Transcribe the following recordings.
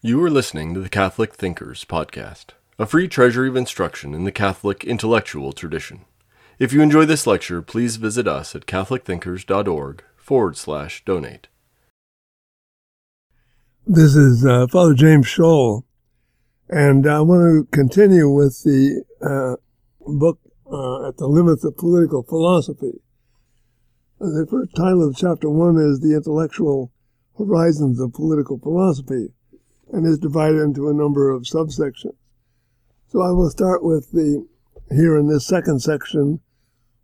You are listening to the Catholic Thinkers Podcast, a free treasury of instruction in the Catholic intellectual tradition. If you enjoy this lecture, please visit us at catholicthinkers.org forward slash donate. This is uh, Father James Schall, and I want to continue with the uh, book uh, At the Limits of Political Philosophy. The first title of chapter one is The Intellectual Horizons of Political Philosophy and is divided into a number of subsections. So I will start with the, here in this second section,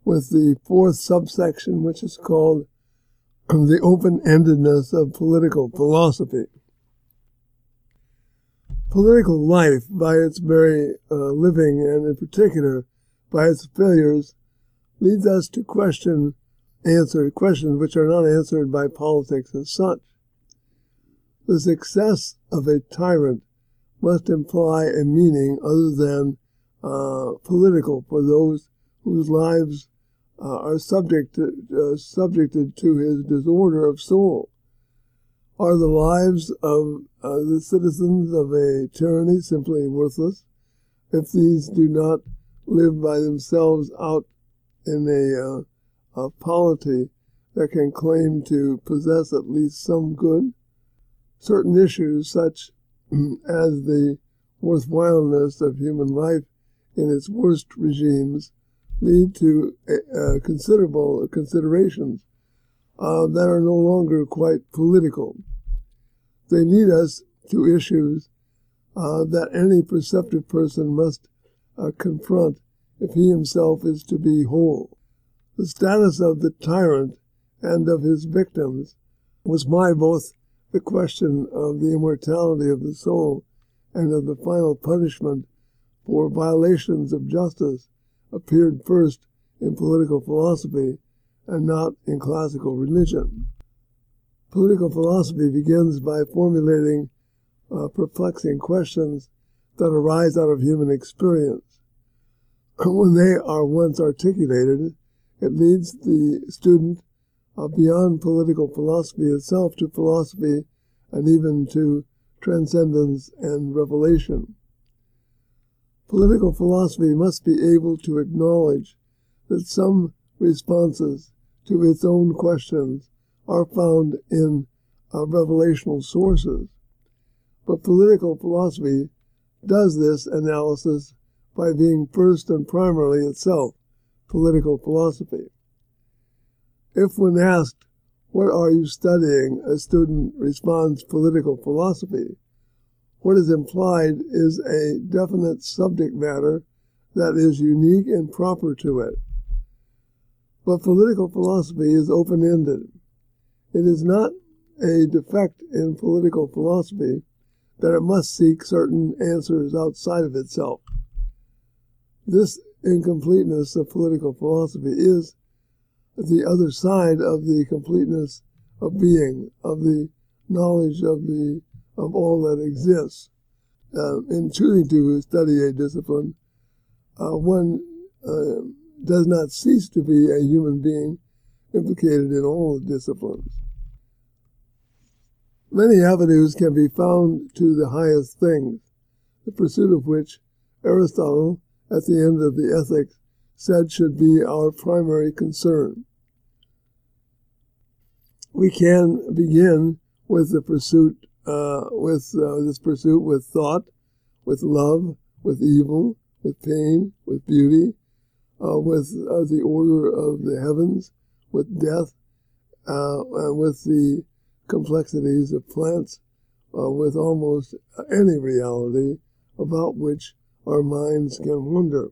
with the fourth subsection, which is called the open-endedness of political philosophy. Political life, by its very uh, living and in particular by its failures, leads us to question answer questions which are not answered by politics as such. The success of a tyrant must imply a meaning other than uh, political for those whose lives uh, are subject uh, subjected to his disorder of soul. Are the lives of uh, the citizens of a tyranny simply worthless if these do not live by themselves out in a, uh, a polity that can claim to possess at least some good? Certain issues such as the worthwhileness of human life in its worst regimes lead to uh, considerable considerations uh, that are no longer quite political. They lead us to issues uh, that any perceptive person must uh, confront if he himself is to be whole. The status of the tyrant and of his victims was my both the question of the immortality of the soul and of the final punishment for violations of justice appeared first in political philosophy and not in classical religion. Political philosophy begins by formulating uh, perplexing questions that arise out of human experience. When they are once articulated, it leads the student uh, beyond political philosophy itself to philosophy and even to transcendence and revelation. Political philosophy must be able to acknowledge that some responses to its own questions are found in uh, revelational sources. But political philosophy does this analysis by being first and primarily itself political philosophy. If, when asked, What are you studying? a student responds, Political philosophy. What is implied is a definite subject matter that is unique and proper to it. But political philosophy is open ended. It is not a defect in political philosophy that it must seek certain answers outside of itself. This incompleteness of political philosophy is the other side of the completeness of being, of the knowledge of the of all that exists. Uh, in choosing to study a discipline, uh, one uh, does not cease to be a human being implicated in all disciplines. Many avenues can be found to the highest things, the pursuit of which Aristotle, at the end of the Ethics, said should be our primary concern. We can begin with the pursuit, uh, with uh, this pursuit with thought, with love, with evil, with pain, with beauty, uh, with uh, the order of the heavens, with death, uh, and with the complexities of plants, uh, with almost any reality about which our minds can wonder.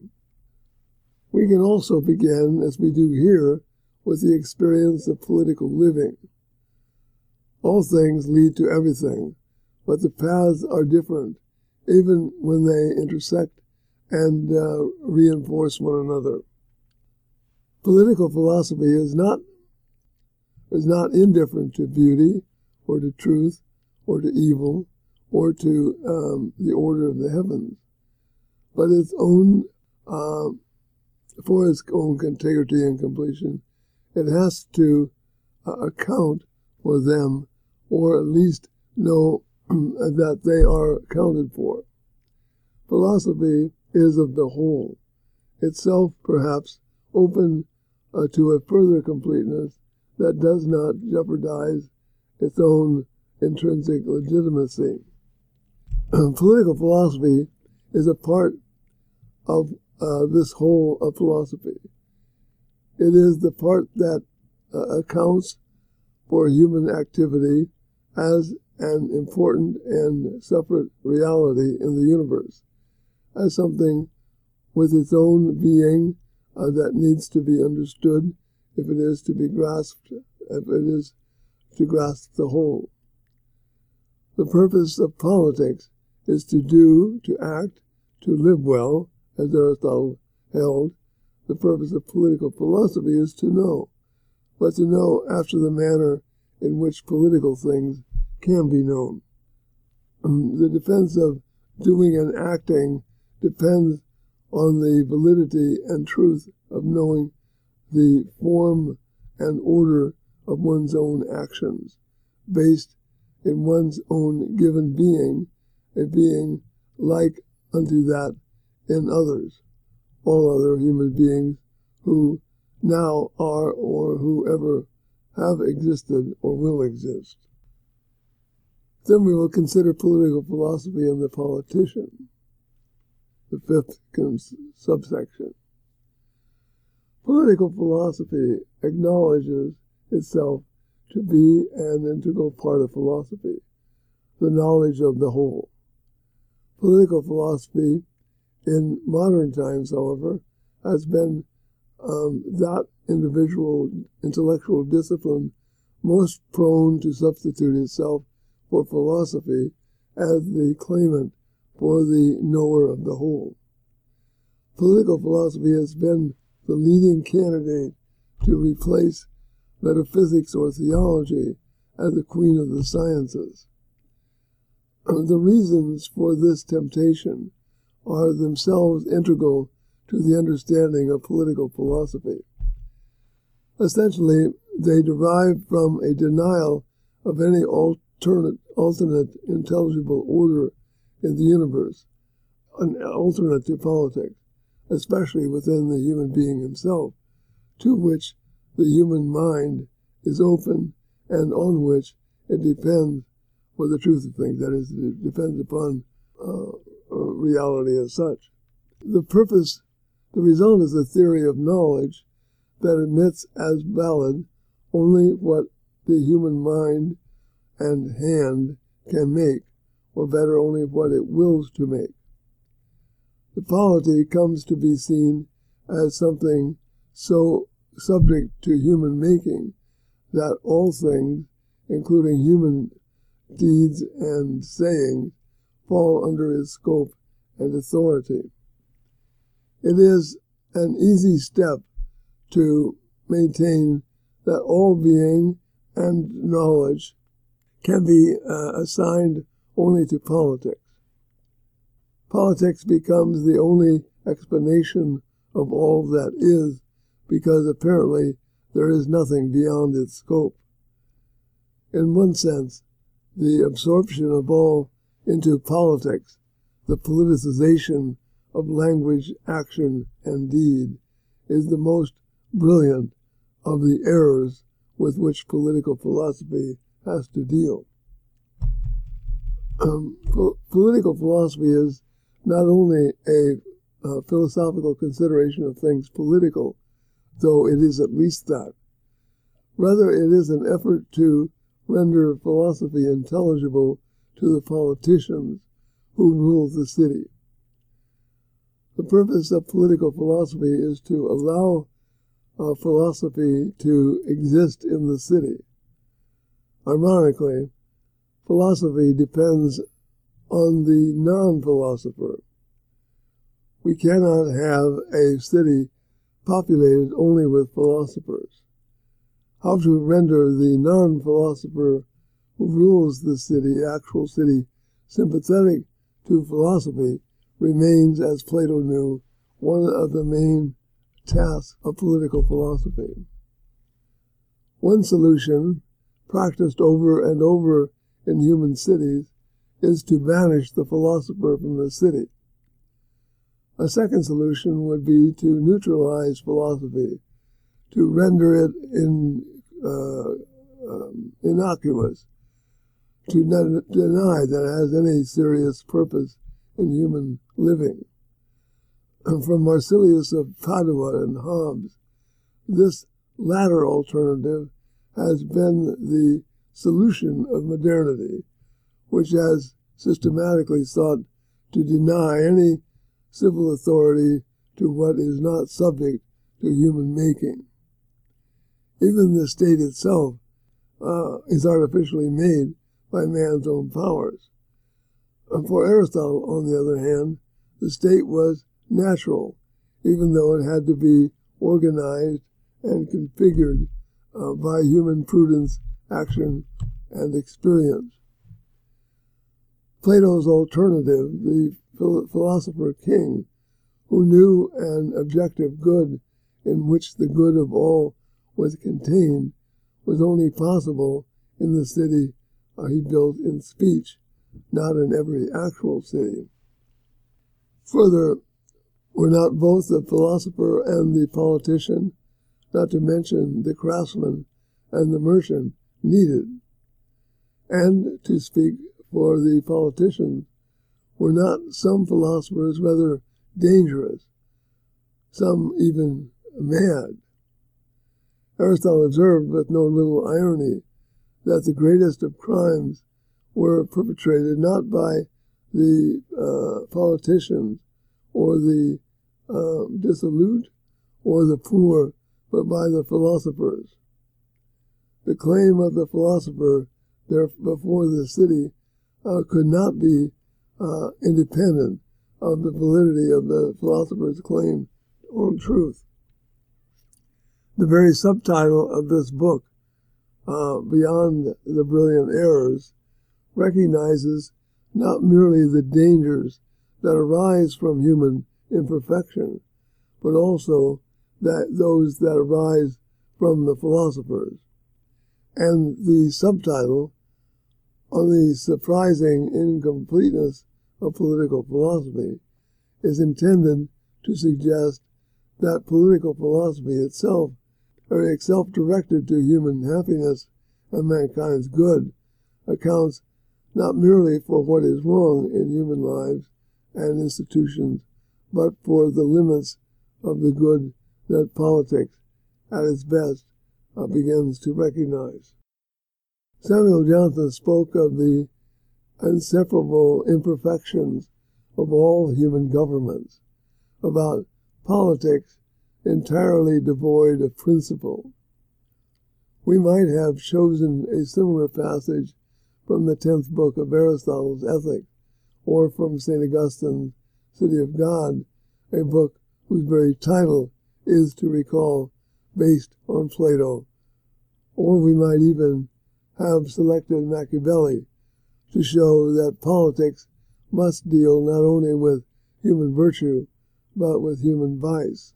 We can also begin, as we do here, with the experience of political living. All things lead to everything, but the paths are different, even when they intersect and uh, reinforce one another. Political philosophy is not is not indifferent to beauty, or to truth, or to evil, or to um, the order of the heavens, but its own uh, for its own integrity and completion, it has to uh, account for them, or at least know that they are accounted for. Philosophy is of the whole, itself perhaps open uh, to a further completeness that does not jeopardize its own intrinsic legitimacy. Political philosophy is a part of uh, this whole of philosophy. It is the part that uh, accounts for human activity as an important and separate reality in the universe, as something with its own being uh, that needs to be understood if it is to be grasped, if it is to grasp the whole. The purpose of politics is to do, to act, to live well, as Aristotle held. The purpose of political philosophy is to know, but to know after the manner in which political things can be known. The defense of doing and acting depends on the validity and truth of knowing the form and order of one's own actions, based in one's own given being, a being like unto that in others, all other human beings who now are or who ever have existed or will exist. Then we will consider political philosophy and the politician, the fifth subsection. Political philosophy acknowledges itself to be an integral part of philosophy, the knowledge of the whole. Political philosophy in modern times, however, has been um, that individual intellectual discipline most prone to substitute itself for philosophy as the claimant for the knower of the whole. Political philosophy has been the leading candidate to replace metaphysics or theology as the queen of the sciences. The reasons for this temptation are themselves integral to the understanding of political philosophy. Essentially, they derive from a denial of any alternate, alternate intelligible order in the universe, an alternate to politics, especially within the human being himself, to which the human mind is open and on which it depends for the truth of things. That is, it depends upon uh, reality as such. The purpose, the result is a theory of knowledge that admits as valid only what the human mind and hand can make, or better, only what it wills to make. The polity comes to be seen as something so subject to human making that all things, including human deeds and sayings, fall under his scope and authority. It is an easy step to maintain that all being and knowledge can be uh, assigned only to politics. Politics becomes the only explanation of all that is because apparently there is nothing beyond its scope. In one sense, the absorption of all into politics, the politicization of language, action, and deed, is the most brilliant of the errors with which political philosophy has to deal. Um, po- political philosophy is not only a uh, philosophical consideration of things political, though it is at least that. Rather, it is an effort to render philosophy intelligible to the politicians who rules the city. The purpose of political philosophy is to allow uh, philosophy to exist in the city. Ironically, philosophy depends on the non philosopher. We cannot have a city populated only with philosophers. How to render the non philosopher who rules the city, actual city, sympathetic to philosophy, remains, as Plato knew, one of the main tasks of political philosophy. One solution, practiced over and over in human cities, is to banish the philosopher from the city. A second solution would be to neutralize philosophy, to render it in, uh, um, innocuous, to deny that it has any serious purpose in human living. And from Marsilius of Padua and Hobbes, this latter alternative has been the solution of modernity, which has systematically sought to deny any civil authority to what is not subject to human making. Even the state itself uh, is artificially made by man's own powers. For Aristotle, on the other hand, the state was natural, even though it had to be organized and configured uh, by human prudence, action, and experience. Plato's alternative, the philosopher king, who knew an objective good in which the good of all was contained, was only possible in the city uh, he built in speech, not in every actual city. Further, were not both the philosopher and the politician, not to mention the craftsman and the merchant, needed? And to speak for the politician, were not some philosophers rather dangerous, some even mad? Aristotle observed with no little irony that the greatest of crimes were perpetrated not by the uh, politicians or the uh, dissolute or the poor, but by the philosophers. The claim of the philosopher there before the city uh, could not be uh, independent of the validity of the philosopher's claim on truth. The very subtitle of this book, uh, Beyond the Brilliant Errors, recognizes not merely the dangers that arise from human imperfection, but also that those that arise from the philosophers. And the subtitle on the surprising incompleteness of political philosophy is intended to suggest that political philosophy itself, or itself directed to human happiness and mankind's good, accounts not merely for what is wrong in human lives and institutions, but for the limits of the good that politics, at its best, uh, begins to recognize. Samuel Johnson spoke of the inseparable imperfections of all human governments, about politics entirely devoid of principle. We might have chosen a similar passage from the tenth book of Aristotle's Ethics, or from St. Augustine's City of God, a book whose very title is to recall based on Plato. Or we might even have selected Machiavelli to show that politics must deal not only with human virtue, but with human vice.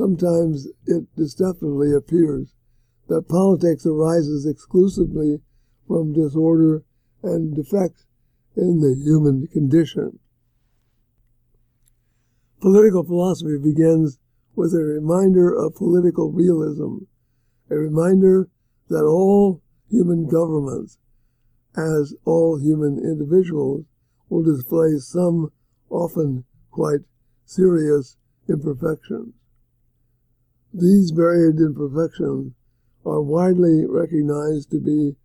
Sometimes it deceptively appears that politics arises exclusively from disorder and defects in the human condition. Political philosophy begins with a reminder of political realism, a reminder that all human governments, as all human individuals, will display some often quite serious imperfections. These varied imperfections are widely recognized to be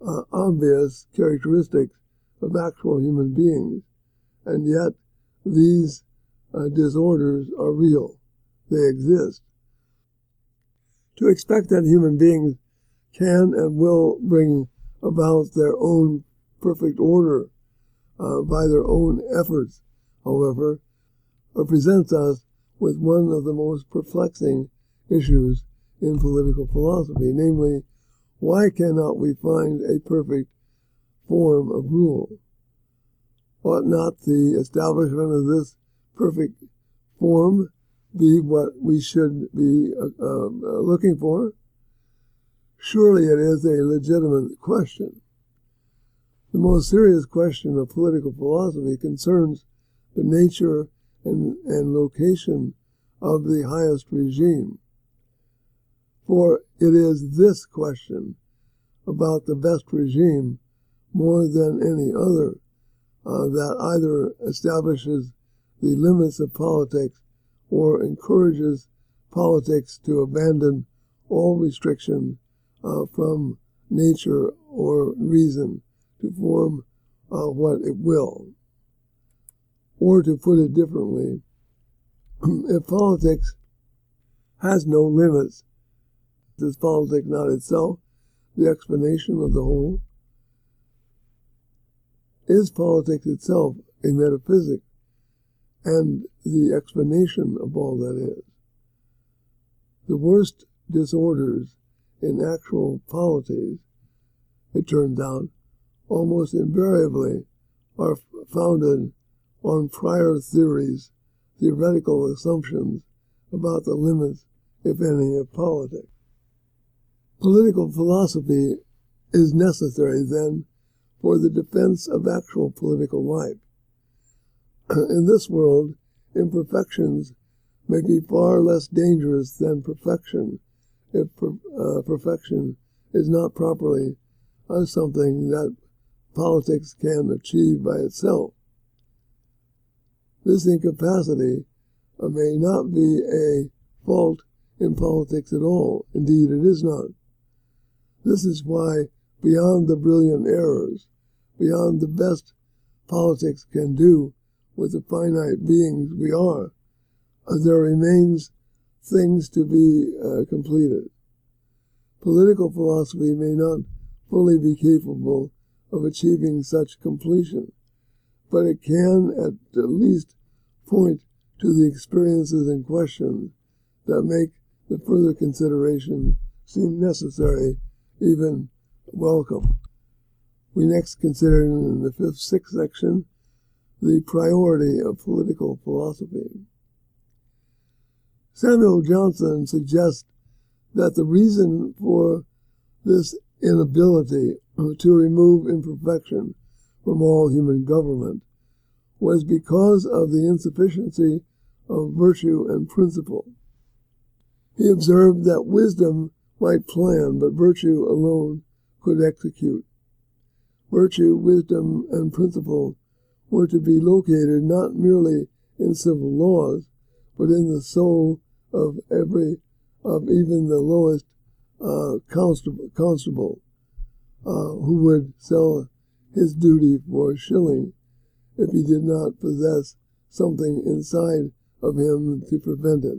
uh, obvious characteristics of actual human beings, and yet these uh, disorders are real. They exist. To expect that human beings can and will bring about their own perfect order uh, by their own efforts, however, presents us with one of the most perplexing issues in political philosophy, namely, why cannot we find a perfect form of rule? Ought not the establishment of this perfect form be what we should be uh, uh, looking for? Surely it is a legitimate question. The most serious question of political philosophy concerns the nature and, and location of the highest regime. For it is this question about the best regime more than any other uh, that either establishes the limits of politics or encourages politics to abandon all restrictions uh, from nature or reason to form uh, what it will. Or to put it differently, if politics has no limits, is politics not itself the explanation of the whole? Is politics itself a metaphysic and the explanation of all that is? The worst disorders in actual polities, it turns out, almost invariably are founded on prior theories, theoretical assumptions about the limits, if any, of politics. Political philosophy is necessary, then, for the defense of actual political life. In this world, imperfections may be far less dangerous than perfection if uh, perfection is not properly uh, something that politics can achieve by itself. This incapacity uh, may not be a fault in politics at all. Indeed, it is not. This is why, beyond the brilliant errors, beyond the best politics can do with the finite beings we are, uh, there remains things to be uh, completed. Political philosophy may not fully be capable of achieving such completion, but it can at least point to the experiences and questions that make the further consideration seem necessary, even welcome. We next consider in the fifth, sixth section the priority of political philosophy. Samuel Johnson suggests that the reason for this inability to remove imperfection from all human government was because of the insufficiency of virtue and principle. He observed that wisdom might plan, but virtue alone could execute. Virtue, wisdom, and principle were to be located not merely in civil laws, but in the soul of every, of even the lowest uh, constable, constable uh, who would sell his duty for a shilling if he did not possess something inside of him to prevent it,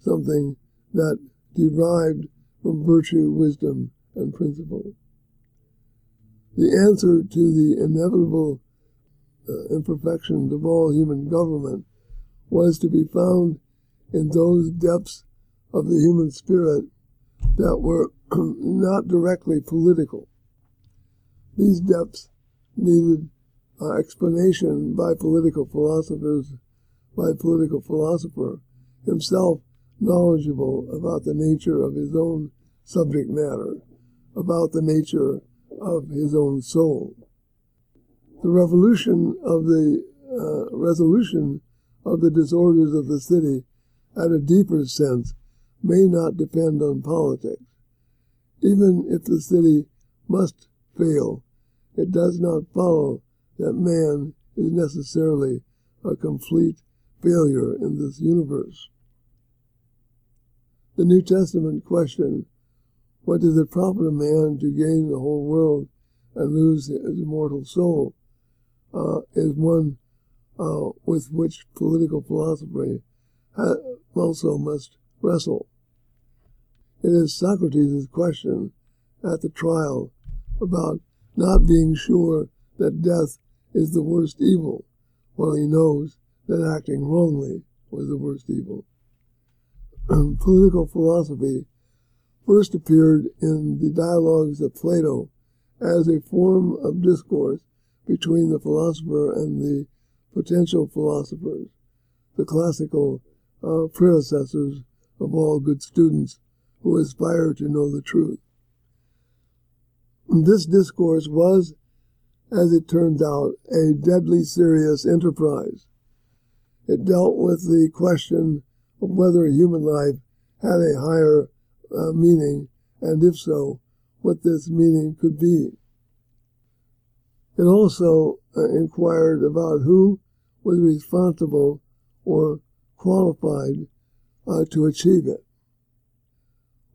something that derived from virtue, wisdom, and principle. The answer to the inevitable uh, imperfections of all human government was to be found in those depths of the human spirit that were not directly political. These depths needed uh, explanation by political philosophers, by a political philosopher himself knowledgeable about the nature of his own subject matter, about the nature of his own soul. The revolution of the uh, resolution of the disorders of the city at a deeper sense may not depend on politics. Even if the city must fail, it does not follow that man is necessarily a complete failure in this universe. The New Testament question, what does it profit a man to gain the whole world and lose his immortal soul, uh, is one uh, with which political philosophy also must wrestle. It is Socrates' question at the trial about not being sure that death is the worst evil, while he knows that acting wrongly was the worst evil. Political philosophy first appeared in the dialogues of Plato as a form of discourse between the philosopher and the potential philosophers, the classical uh, predecessors of all good students who aspire to know the truth. This discourse was as it turned out, a deadly serious enterprise. It dealt with the question of whether human life had a higher uh, meaning, and if so, what this meaning could be. It also uh, inquired about who was responsible or qualified uh, to achieve it.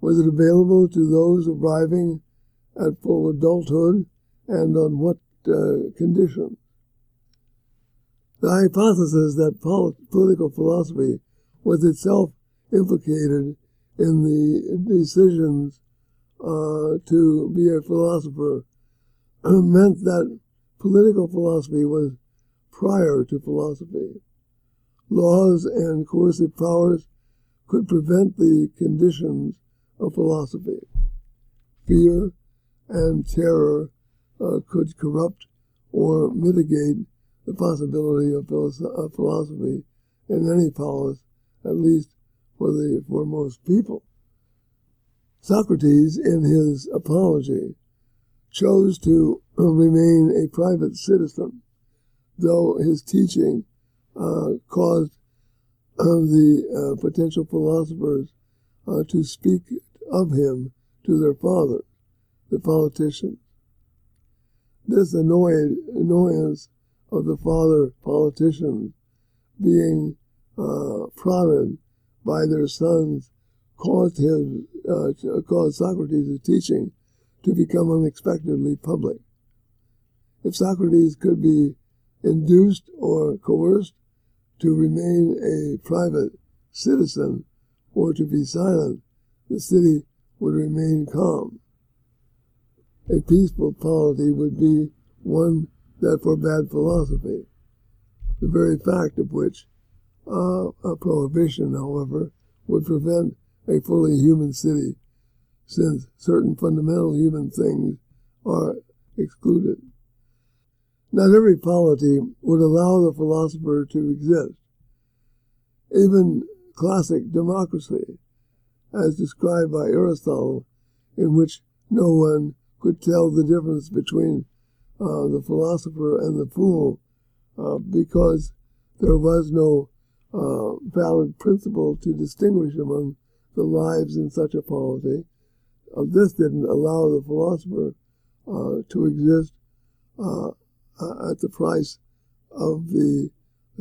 Was it available to those arriving at full adulthood and on what uh, conditions? The hypothesis that pol- political philosophy was itself implicated in the decisions uh, to be a philosopher meant that political philosophy was prior to philosophy. Laws and coercive powers could prevent the conditions of philosophy. Fear and terror uh, could corrupt or mitigate the possibility of, philosophy in any polis, at least for the for most people. Socrates, in his Apology, chose to remain a private citizen, though his teaching uh, caused uh, the uh, potential philosophers uh, to speak of him to their father, the politician. This annoyed, annoyance of the father politician being uh, prodded by their sons caused his uh, caused Socrates' teaching to become unexpectedly public. If Socrates could be induced or coerced to remain a private citizen or to be silent, the city would remain calm. A peaceful polity would be one that forbade philosophy, the very fact of which uh, a prohibition, however, would prevent a fully human city, since certain fundamental human things are excluded. Not every polity would allow the philosopher to exist. Even classic democracy, as described by Aristotle, in which no one could tell the difference between uh, the philosopher and the fool, uh, because there was no uh, valid principle to distinguish among the lives in such a polity. Uh, this didn't allow the philosopher uh, to exist uh, at the price of the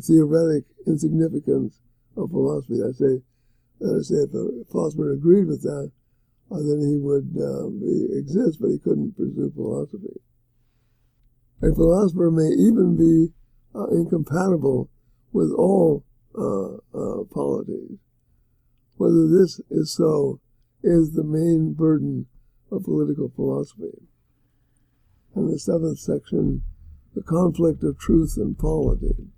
theoretic insignificance of philosophy. I say, I say, if a philosopher agreed with that, uh, then he would be, exist, but he couldn't pursue philosophy. A philosopher may even be uh, incompatible with all uh, uh, polities. Whether this is so is the main burden of political philosophy. In the seventh section, the conflict of truth and polity.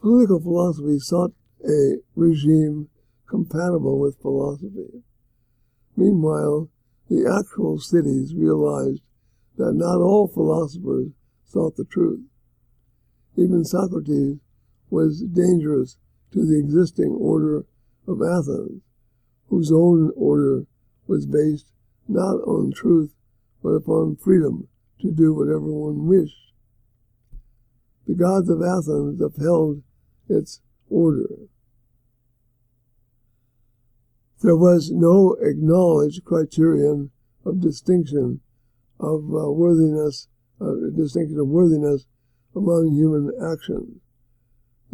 Political philosophy sought a regime compatible with philosophy. Meanwhile, the actual cities realized that not all philosophers sought the truth. Even Socrates was dangerous to the existing order of Athens, whose own order was based not on truth, but upon freedom to do whatever one wished. The gods of Athens upheld its order. There was no acknowledged criterion of distinction of uh, worthiness, uh, distinction of worthiness among human actions.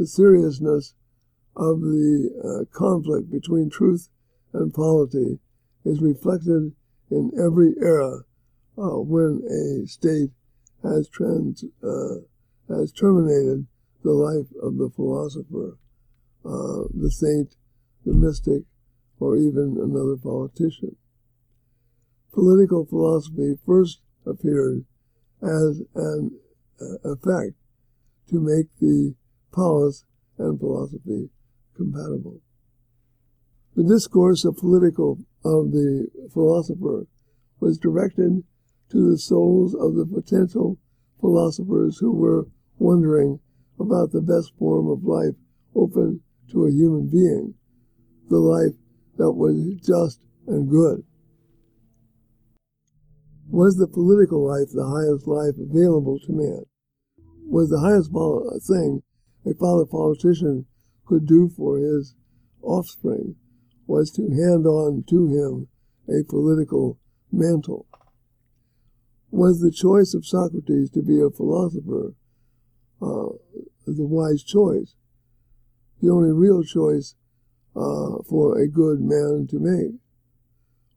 The seriousness of the uh, conflict between truth and polity is reflected in every era uh, when a state has trans, uh, has terminated the life of the philosopher, uh, the saint, the mystic, or even another politician. Political philosophy first appeared as an uh, effect to make the polis and philosophy compatible. The discourse of political of the philosopher was directed to the souls of the potential philosophers who were wondering about the best form of life open to a human being, the life that was just and good. Was the political life the highest life available to man? Was the highest uh, thing a father politician could do for his offspring was to hand on to him a political mantle? Was the choice of Socrates to be a philosopher uh, the wise choice, the only real choice uh, for a good man to make?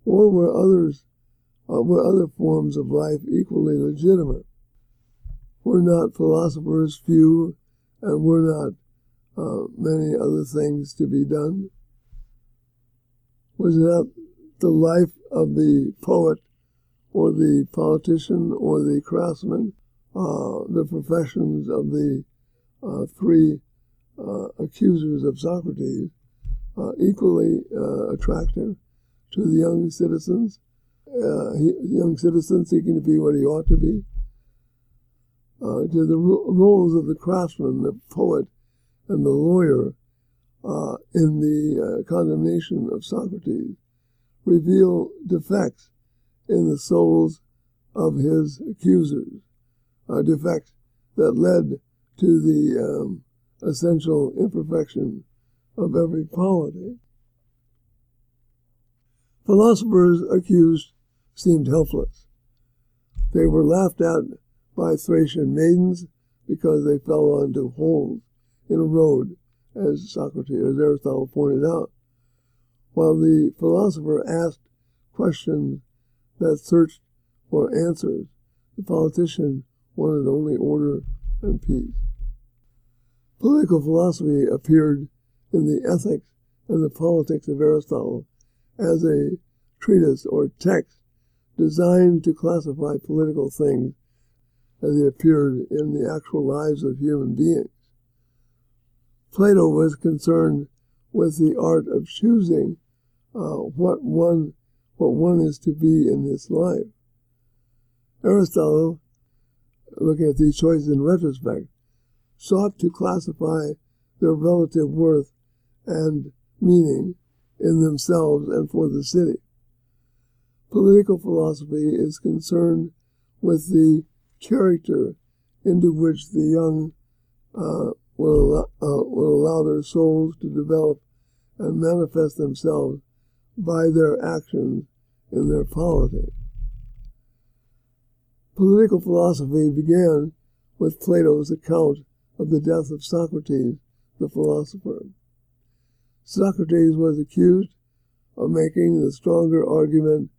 Or were others uh, were other forms of life equally legitimate? Were not philosophers few, and were not uh, many other things to be done? Was not the life of the poet or the politician or the craftsman uh, the professions of the uh, three uh, accusers of Socrates uh, equally uh, attractive to the young citizens, he, young citizens seeking to be what he ought to be, to the ro- roles of the craftsman, the poet, and the lawyer in the condemnation of Socrates reveal defects in the souls of his accusers uh, defect that led to the um, essential imperfection of every polity. Philosophers accused seemed helpless. They were laughed at by Thracian maidens because they fell onto holes in a road, as Socrates, as Aristotle pointed out, while the philosopher asked questions that searched for answers. The politician wanted only order and peace. Political philosophy appeared in the Ethics and the Politics of Aristotle as a treatise or text designed to classify political things as they appeared in the actual lives of human beings. Plato was concerned with the art of choosing uh, what one what one is to be in this life. Aristotle looking at these choices in retrospect, sought to classify their relative worth and meaning in themselves and for the city. Political philosophy is concerned with the character into which the young uh, will, uh, will allow their souls to develop and manifest themselves by their actions in their polity. Political philosophy began with Plato's account of the death of Socrates, the philosopher. Socrates was accused of making the stronger argument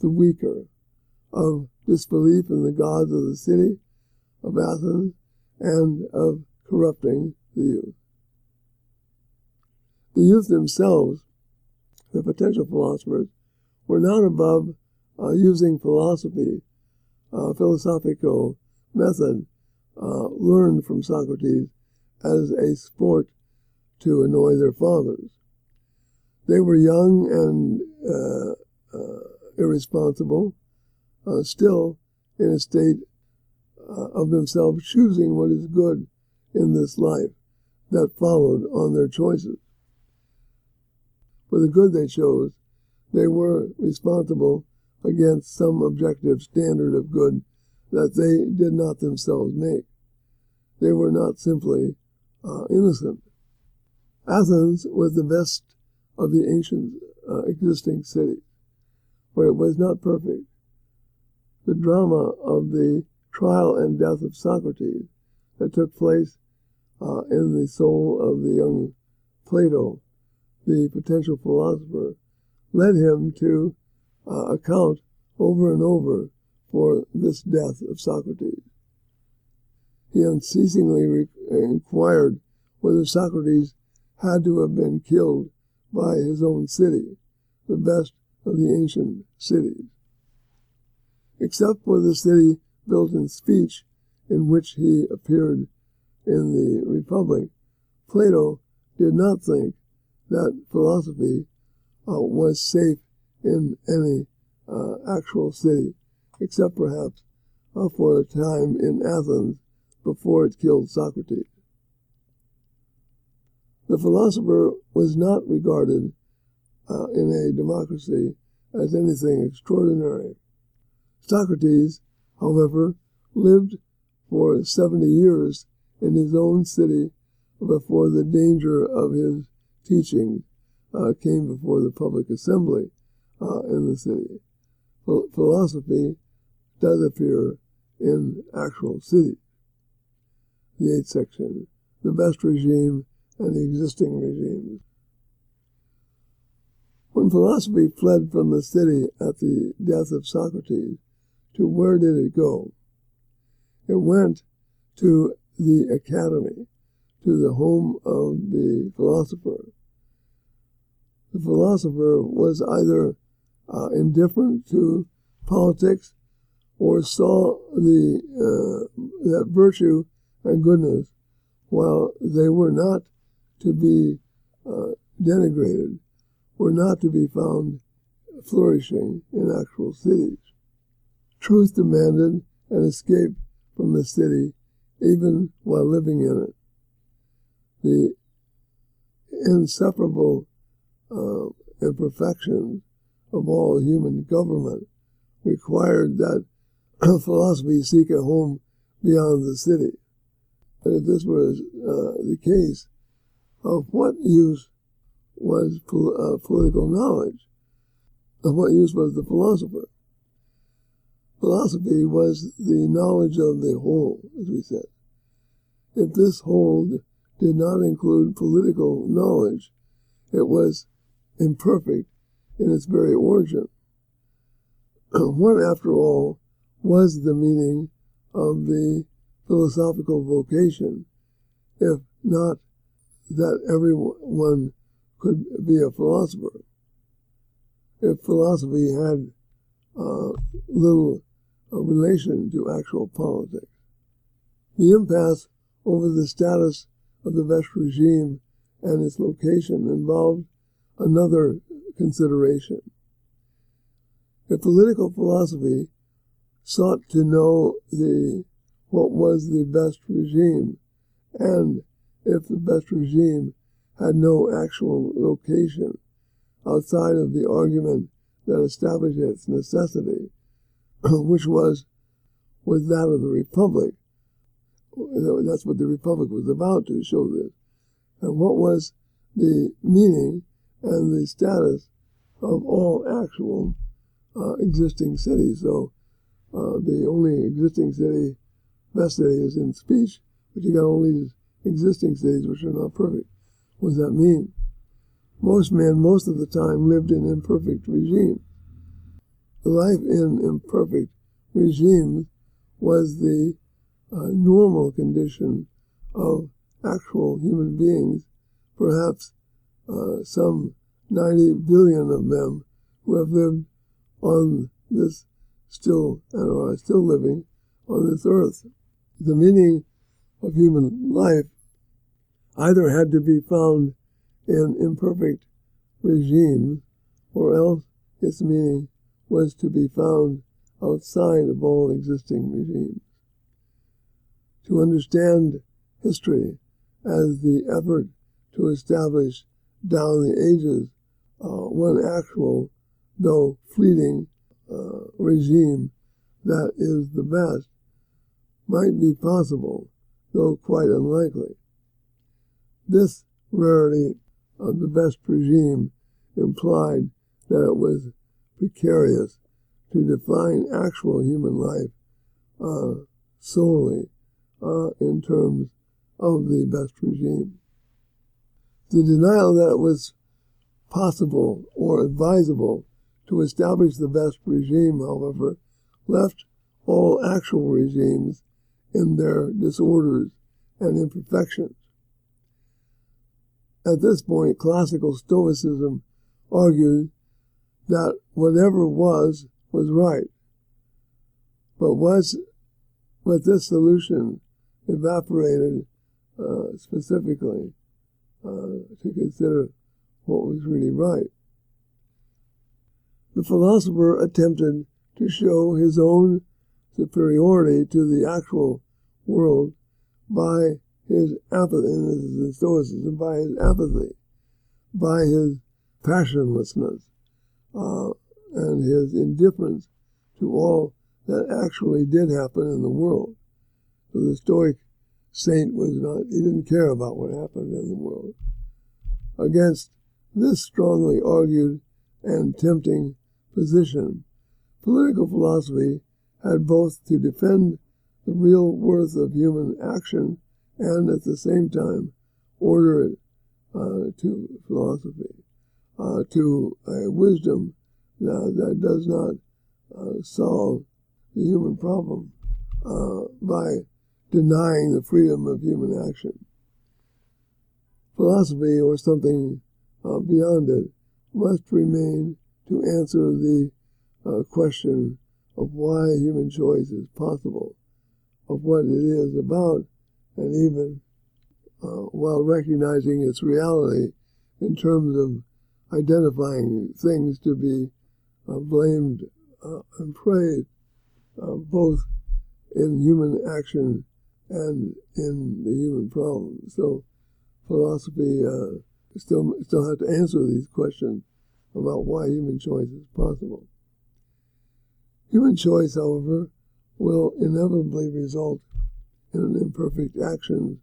the weaker, of disbelief in the gods of the city of Athens, and of corrupting the youth. The youth themselves, the potential philosophers, were not above uh, using philosophy uh, philosophical method uh, learned from Socrates as a sport to annoy their fathers. They were young and uh, uh irresponsible, uh, still in a state uh, of themselves choosing what is good in this life that followed on their choices. For the good they chose, they were responsible against some objective standard of good that they did not themselves make. They were not simply uh, innocent. Athens was the best of the ancient uh, existing cities, but it was not perfect. The drama of the trial and death of Socrates that took place uh, in the soul of the young Plato, the potential philosopher, led him to uh, account over and over for this death of Socrates. He unceasingly re- inquired whether Socrates had to have been killed by his own city, the best of the ancient cities. Except for the city built in speech in which he appeared in the Republic, Plato did not think that philosophy uh, was safe in any uh, actual city, except perhaps uh, for a time in Athens before it killed Socrates. The philosopher was not regarded uh, in a democracy as anything extraordinary. Socrates, however, lived for 70 years in his own city before the danger of his teaching uh, came before the public assembly uh, in the city. philosophy does appear in actual cities. The eighth section, the best regime and the existing regimes. When philosophy fled from the city at the death of Socrates, to where did it go? It went to the academy, to the home of the philosopher. The philosopher was either uh, indifferent to politics or saw the uh, that virtue and goodness while they were not to be uh, denigrated, were not to be found flourishing in actual cities. Truth demanded an escape from the city even while living in it. The inseparable uh, imperfections of all human government required that philosophy seek a home beyond the city. And if this was uh, the case, of what use was pol- uh, political knowledge? Of what use was the philosopher? Philosophy was the knowledge of the whole, as we said. If this whole did not include political knowledge, it was imperfect in its very origin. what, after all, was the meaning of the philosophical vocation, if not that everyone could be a philosopher? If philosophy had uh, little relation to actual politics. The impasse over the status of the best regime and its location involved another consideration. If political philosophy sought to know the what was the best regime, and if the best regime had no actual location outside of the argument that established its necessity, which was was that of the republic. That's what the republic was about to show this. And what was the meaning and the status of all actual uh, existing cities. So uh, the only existing city, best city, is in speech, but you got all these existing cities which are not perfect. What does that mean? Most men, most of the time, lived in imperfect regimes life in imperfect regimes was the uh, normal condition of actual human beings, perhaps uh, some 90 billion of them who have lived on this still and are still living on this earth. The meaning of human life either had to be found in imperfect regimes or else its meaning was to be found outside of all existing regimes. To understand history as the effort to establish down the ages uh, one actual, though fleeting, uh, regime that is the best might be possible, though quite unlikely. This rarity of the best regime implied that it was precarious to define actual human life uh, solely uh, in terms of the best regime. The denial that it was possible or advisable to establish the best regime, however, left all actual regimes in their disorders and imperfections. At this point, classical Stoicism argued that whatever was, was right. But was, but this solution evaporated uh, specifically uh, to consider what was really right. The philosopher attempted to show his own superiority to the actual world by his apathy, in Stoicism, by his apathy, by his passionlessness, and his indifference to all that actually did happen in the world. So the Stoic saint was not, he didn't care about what happened in the world. Against this strongly argued and tempting position, political philosophy had both to defend the real worth of human action and at the same time order it uh, to philosophy, uh, to a wisdom that, that does not uh, solve the human problem uh, by denying the freedom of human action. Philosophy, or something uh, beyond it, must remain to answer the uh, question of why human choice is possible, of what it is about, and even uh, while recognizing its reality in terms of identifying things to be uh, blamed uh, and praised, uh, both in human action and in the human problem. So philosophy uh, still still have to answer these questions about why human choice is possible. Human choice, however, will inevitably result in imperfect actions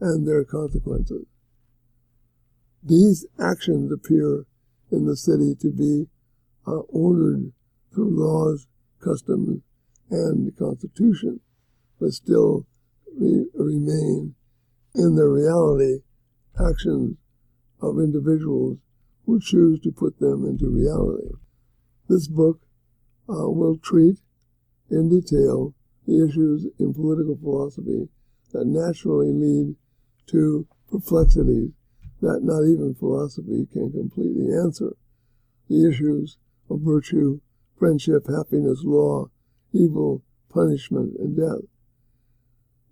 and their consequences. These actions appear in the city to be uh, ordered through laws, customs, and the Constitution, but still re- remain in their reality actions of individuals who choose to put them into reality. This book uh, will treat in detail the issues in political philosophy that naturally lead to perplexities that not even philosophy can completely answer. The issues of virtue, friendship, happiness, law, evil, punishment, and death.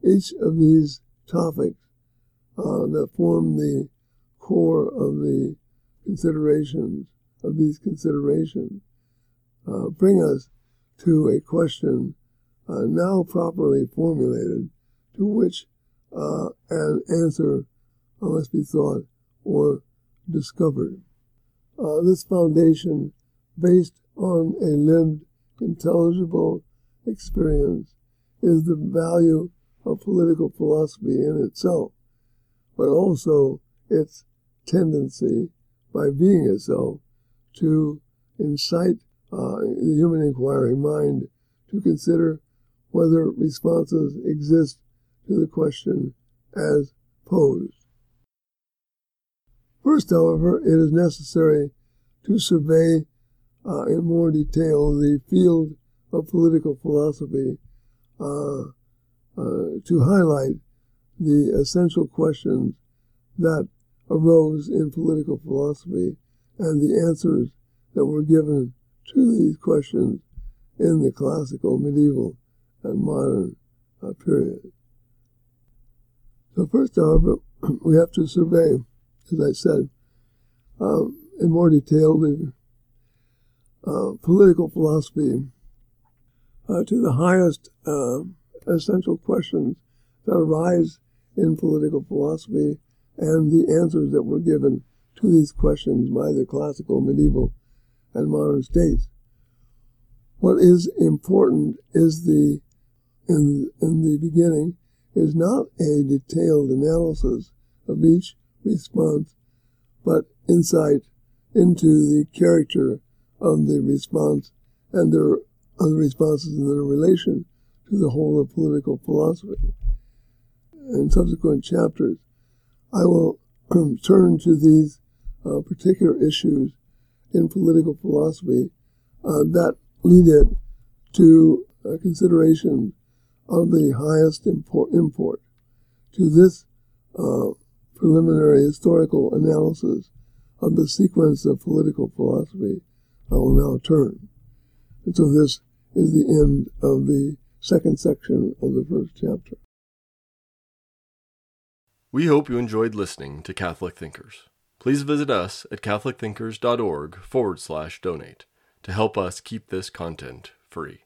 Each of these topics uh, that form the core of the considerations of these considerations uh, bring us to a question uh, now properly formulated to which uh, an answer must be thought or discovered. Uh, this foundation, based on a lived, intelligible experience, is the value of political philosophy in itself, but also its tendency, by being itself, to incite uh, the human inquiring mind to consider whether responses exist to the question as posed. First, however, it is necessary to survey uh, in more detail the field of political philosophy uh, uh, to highlight the essential questions that arose in political philosophy and the answers that were given to these questions in the classical, medieval, and modern uh, period. So first, however, we have to survey, as I said, um, in more detail the uh, political philosophy uh, to the highest uh, essential questions that arise in political philosophy and the answers that were given to these questions by the classical, medieval, and modern states. What is important is the in in the beginning is not a detailed analysis of each response, but insight into the character of the response and their other responses in their relation to the whole of political philosophy. In subsequent chapters, I will turn to these uh, particular issues in political philosophy uh, that lead it to a consideration of the highest import, import. To this uh, preliminary historical analysis of the sequence of political philosophy, I will now turn. And so this is the end of the second section of the first chapter. We hope you enjoyed listening to Catholic Thinkers. Please visit us at catholicthinkers.org forward slash donate to help us keep this content free.